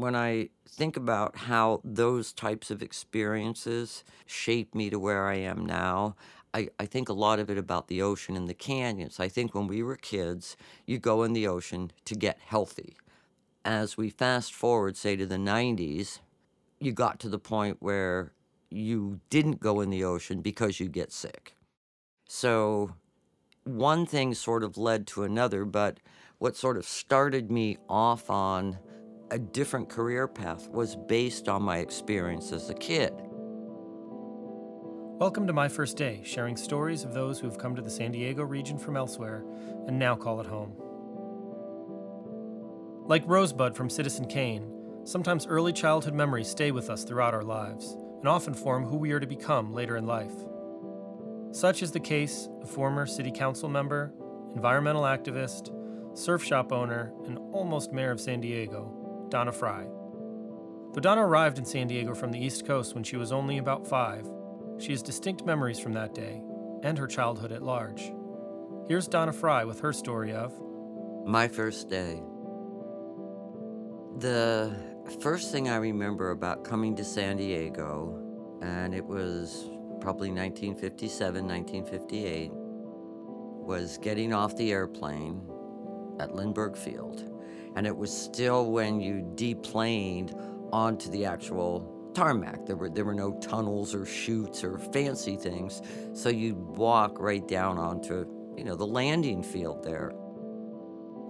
when I think about how those types of experiences shaped me to where I am now, I, I think a lot of it about the ocean and the canyons. I think when we were kids, you go in the ocean to get healthy. As we fast forward, say, to the 90s, you got to the point where you didn't go in the ocean because you get sick. So one thing sort of led to another, but what sort of started me off on a different career path was based on my experience as a kid. Welcome to My First Day, sharing stories of those who have come to the San Diego region from elsewhere and now call it home. Like Rosebud from Citizen Kane, sometimes early childhood memories stay with us throughout our lives and often form who we are to become later in life. Such is the case of former city council member, environmental activist, surf shop owner, and almost mayor of San Diego, Donna Frye. Though Donna arrived in San Diego from the East Coast when she was only about five, she has distinct memories from that day and her childhood at large. Here's Donna Frye with her story of My first day. The first thing I remember about coming to San Diego, and it was probably 1957, 1958, was getting off the airplane at Lindbergh Field and it was still when you deplaned onto the actual tarmac. There were there were no tunnels or chutes or fancy things, so you'd walk right down onto you know the landing field there.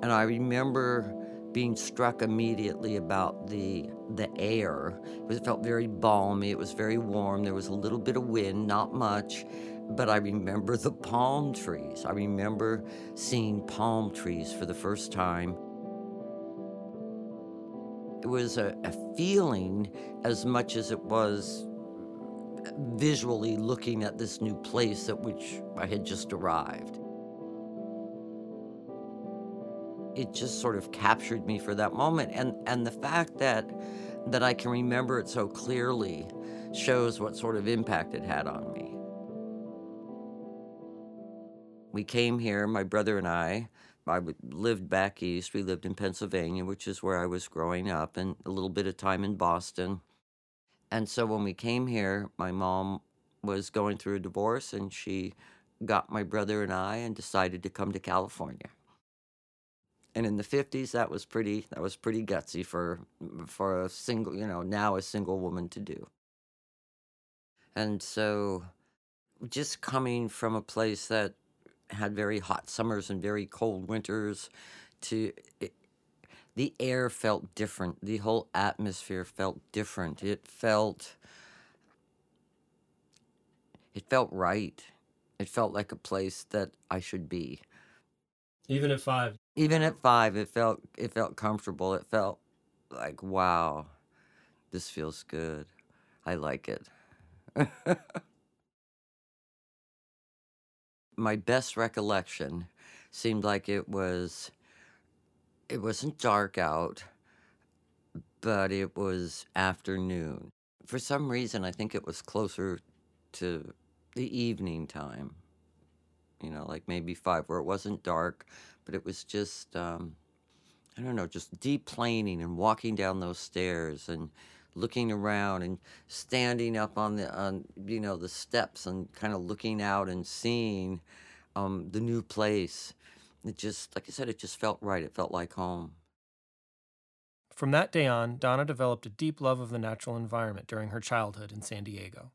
And I remember being struck immediately about the the air. It felt very balmy. It was very warm. There was a little bit of wind, not much, but I remember the palm trees. I remember seeing palm trees for the first time it was a, a feeling as much as it was visually looking at this new place at which I had just arrived. It just sort of captured me for that moment. And, and the fact that, that I can remember it so clearly shows what sort of impact it had on me. We came here, my brother and I, I lived back east. We lived in Pennsylvania, which is where I was growing up, and a little bit of time in Boston. And so when we came here, my mom was going through a divorce, and she got my brother and I and decided to come to California. And in the 50s, that was pretty that was pretty gutsy for for a single, you know, now a single woman to do. And so just coming from a place that had very hot summers and very cold winters to it, the air felt different. The whole atmosphere felt different. It felt it felt right. It felt like a place that i should be. Even at 5 even at 5 it felt it felt comfortable. It felt like wow this feels good. I like it my best recollection seemed like it was it wasn't dark out but it was afternoon. For some reason i think it was closer to the evening time you know like maybe five where it wasn't dark but it was just um, i don't know just deep planing and walking down those stairs and looking around and standing up on the on you know the steps and kind of looking out and seeing um, the new place. It just like I said, it just felt right. It felt like home. From that day on, Donna developed a deep love of the natural environment during her childhood in San Diego.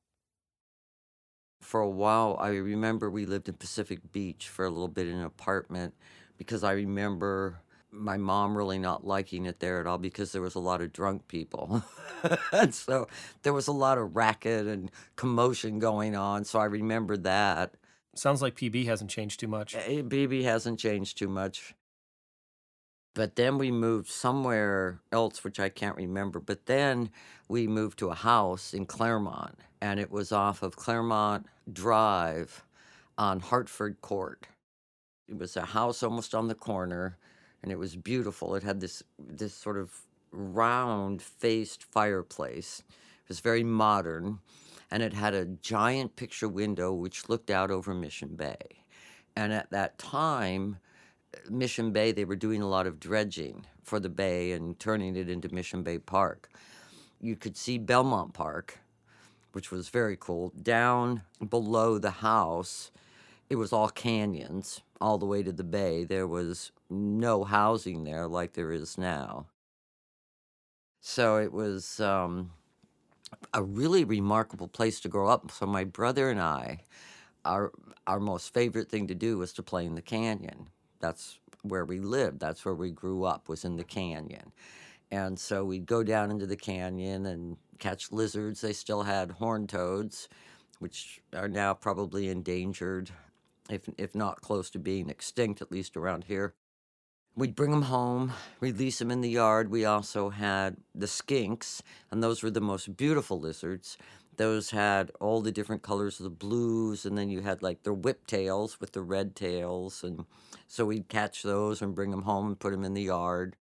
For a while, I remember we lived in Pacific Beach for a little bit in an apartment because I remember my mom really not liking it there at all because there was a lot of drunk people. and so there was a lot of racket and commotion going on. So I remember that. Sounds like PB hasn't changed too much. Eh, PB hasn't changed too much. But then we moved somewhere else, which I can't remember. But then we moved to a house in Clairemont, and it was off of Clairemont Drive on Hartford Court. It was a house almost on the corner and it was beautiful. It had this this sort of round faced fireplace. It was very modern, and it had a giant picture window which looked out over Mission Bay. And at that time, Mission Bay, they were doing a lot of dredging for the bay and turning it into Mission Bay Park. You could see Belmont Park, which was very cool. Down below the house, it was all canyons all the way to the bay. There was no housing there like there is now. So it was um, a really remarkable place to grow up. So my brother and I, our our most favorite thing to do was to play in the canyon. That's where we lived. That's where we grew up. Was in the canyon, and so we'd go down into the canyon and catch lizards. They still had horned toads, which are now probably endangered, if if not close to being extinct, at least around here. We'd bring them home, release them in the yard. We also had the skinks, and those were the most beautiful lizards. Those had all the different colors of the blues, and then you had like the whiptails with the red tails. And so we'd catch those and bring them home and put them in the yard.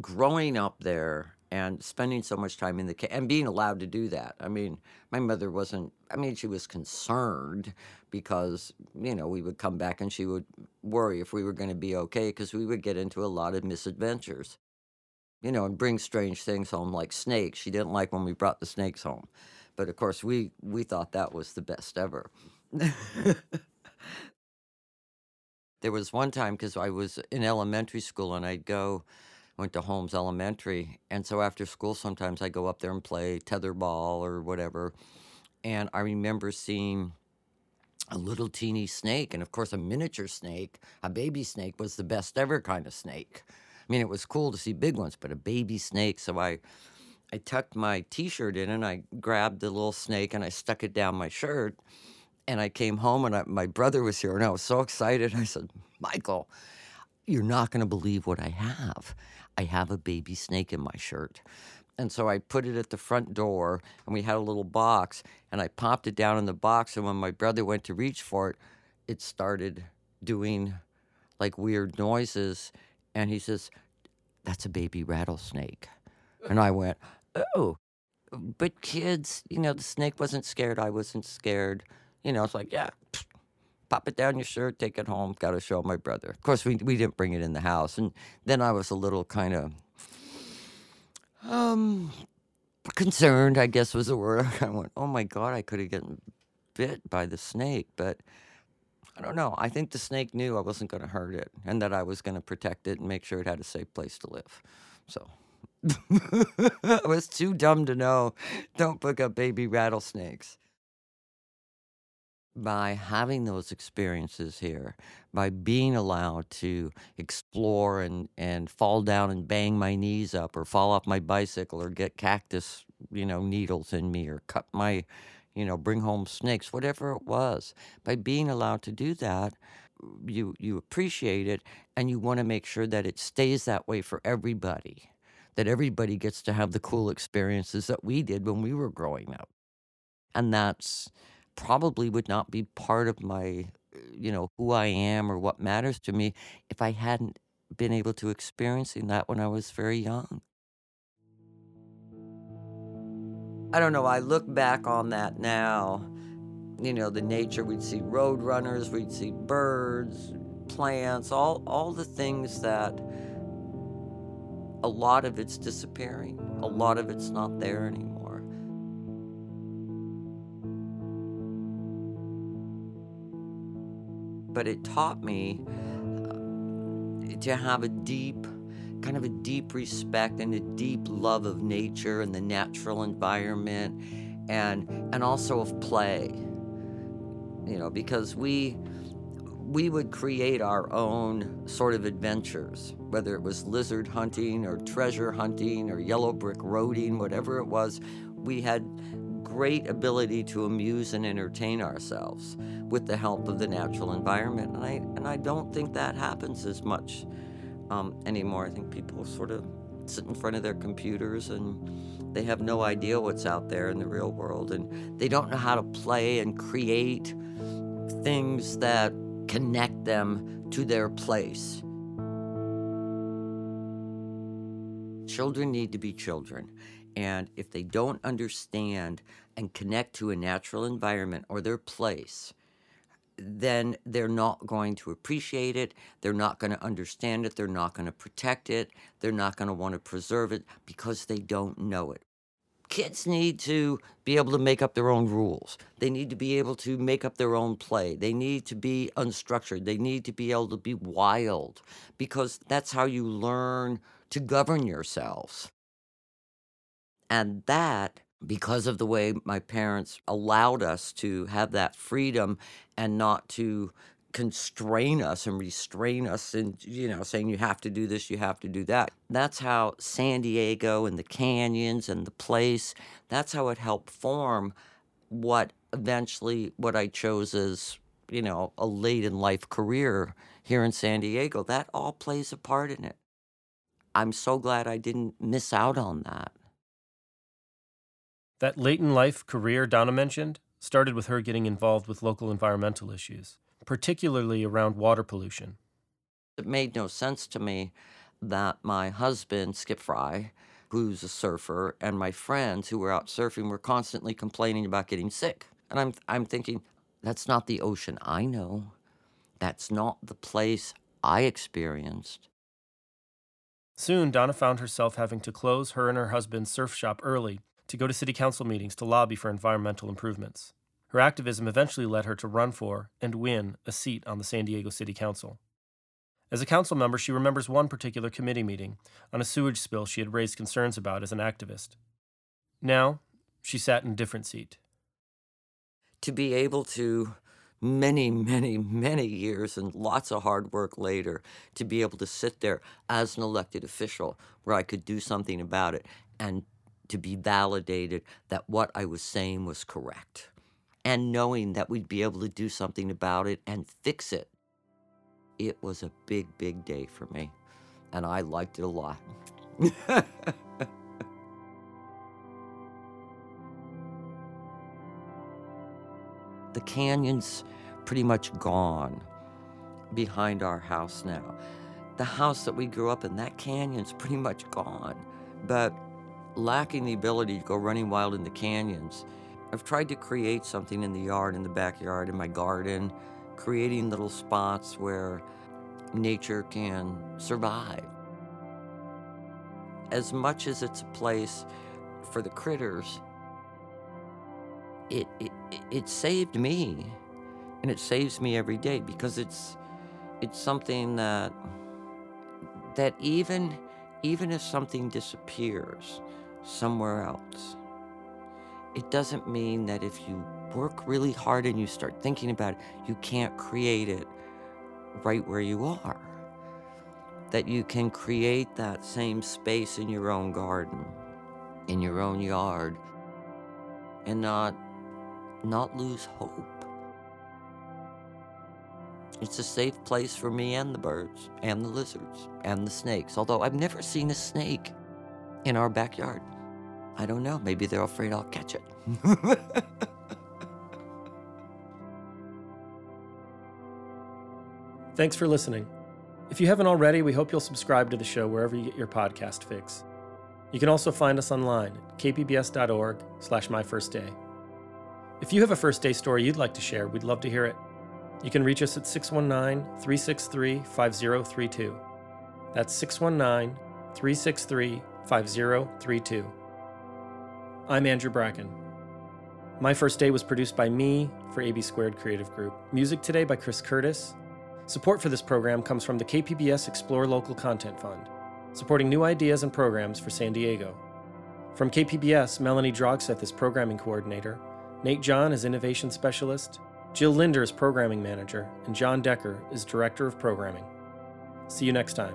Growing up there and spending so much time in the ca- and being allowed to do that. I mean, my mother wasn't. I mean, she was concerned because you know we would come back and she would worry if we were going to be okay because we would get into a lot of misadventures. You know, and bring strange things home like snakes. She didn't like when we brought the snakes home, but of course we we thought that was the best ever. there was one time because I was in elementary school and I'd go went to Holmes Elementary. And so after school, sometimes I go up there and play tetherball or whatever. And I remember seeing a little teeny snake. And of course, a miniature snake, a baby snake, was the best ever kind of snake. I mean, it was cool to see big ones, but a baby snake. So I, I tucked my t shirt in and I grabbed the little snake and I stuck it down my shirt. And I came home and I, my brother was here and I was so excited. I said, Michael, you're not going to believe what I have. I have a baby snake in my shirt. And so I put it at the front door, and we had a little box, and I popped it down in the box. And when my brother went to reach for it, it started doing like weird noises. And he says, That's a baby rattlesnake. And I went, Oh, but kids, you know, the snake wasn't scared. I wasn't scared. You know, it's like, yeah, pop it down your shirt, take it home. Got to show my brother. Of course, we we didn't bring it in the house, and then I was a little kind of um concerned. I guess was the word. I went, oh my god, I could have gotten bit by the snake, but. I don't know. I think the snake knew I wasn't going to hurt it and that I was going to protect it and make sure it had a safe place to live. So I was too dumb to know don't pick up baby rattlesnakes by having those experiences here, by being allowed to explore and, and fall down and bang my knees up or fall off my bicycle or get cactus, you know, needles in me or cut my, you know, bring home snakes, whatever it was, by being allowed to do that, you you appreciate it and you want to make sure that it stays that way for everybody. That everybody gets to have the cool experiences that we did when we were growing up. And that's probably would not be part of my, uh, you know, who I am or what matters to me if I hadn't been able to experiencing that when I was very young. I don't know, I look back on that now. You know, the nature, we'd see road runners, we'd see birds, plants, all all the things that a lot of it's disappearing. A lot of it's not there anymore. But it taught me uh, to have a deep kind of a deep respect and a deep love of nature and the natural environment and and also of play. You know because we we would create our own sort of adventures whether it was lizard hunting or treasure hunting or yellow brick roading whatever it was. We had great ability to amuse and entertain ourselves with the help of the natural environment. And I, and I don't think that happens as much um, anymore. I think people sort of sit in front of their computers and they have no idea what's out there in the real world. And they don't know how to play and create things that connect them to their place. Children need to be children. And if they don't understand and connect to a natural environment or their place, then they're not going to appreciate it. They're not going to understand it. They're not going to protect it. They're not going to want to preserve it because they don't know it. Kids need to be able to make up their own rules. They need to be able to make up their own play. They need to be unstructured. They need to be able to be wild because that's how you learn to govern yourselves. And that because of the way my parents allowed us to have that freedom and not to constrain us and restrain us and you know saying you have to do this you have to do that. That's how san diego and the canyons and the place that's how it helped form what eventually what i chose as you know a late in life career here in san diego. That all plays a part in it. I'm so glad i didn't miss out on that that late in life career Donna mentioned started with her getting involved with local environmental issues, particularly around water pollution. It made no sense to me that my husband, Skip Frye, who's a surfer, and my friends who were out surfing were constantly complaining about getting sick. And I'm, I'm thinking, that's not the ocean I know. That's not the place I experienced. Soon, Donna found herself having to close her and her husband's surf shop early to go to city council meetings to lobby for environmental improvements. Her activism eventually led her to run for and win a seat on the San Diego City Council. As a council member, she remembers one particular committee meeting on a sewage spill she had raised concerns about as an activist. Now, she sat in a different seat. To be able to, many, many, many years and lots of hard work later, to be able to sit there as an elected official where I could do something about it and to be validated that what I was saying was correct. And knowing that we'd be able to do something about it and fix it. It was a big, big day for me. And I liked it a lot. the canyon's pretty much gone behind our house now. The house that we grew up in, that canyon's pretty much gone. But lacking the ability to go running wild in the canyons, I've tried to create something in the yard, in the backyard, in my garden, creating little spots where nature can survive. As much as it's a place for the critters, it, it, it saved me and it saves me every day because it's it's something that that even even if something disappears somewhere else. It doesn't mean that if you work really hard and you start thinking about it, you can't create it right where you are. That you can create that same space in your own garden, in your own yard, and not not lose hope. It's a safe place for me and the birds, and the lizards, and the snakes, although I've never seen a snake in our backyard. I don't know. Maybe they're afraid I'll catch it. Thanks for listening. If you haven't already, we hope you'll subscribe to the show wherever you get your podcast fix. You can also find us online at kpbs.org slash myfirstday. If you have a first day story you'd like to share, we'd love to hear it. You can reach us at 619 363 5032. That's 619 363 5032. I'm Andrew Bracken. My First Day was produced by me for AB Squared Creative Group. Music today by Chris Curtis. Support for this program comes from the KPBS Explore Local Content Fund, supporting new ideas and programs for San Diego. From KPBS, Melanie Drogseth is Programming Coordinator, Nate John is Innovation Specialist, Jill Linder is Programming Manager, and John Decker is Director of Programming. See you next time.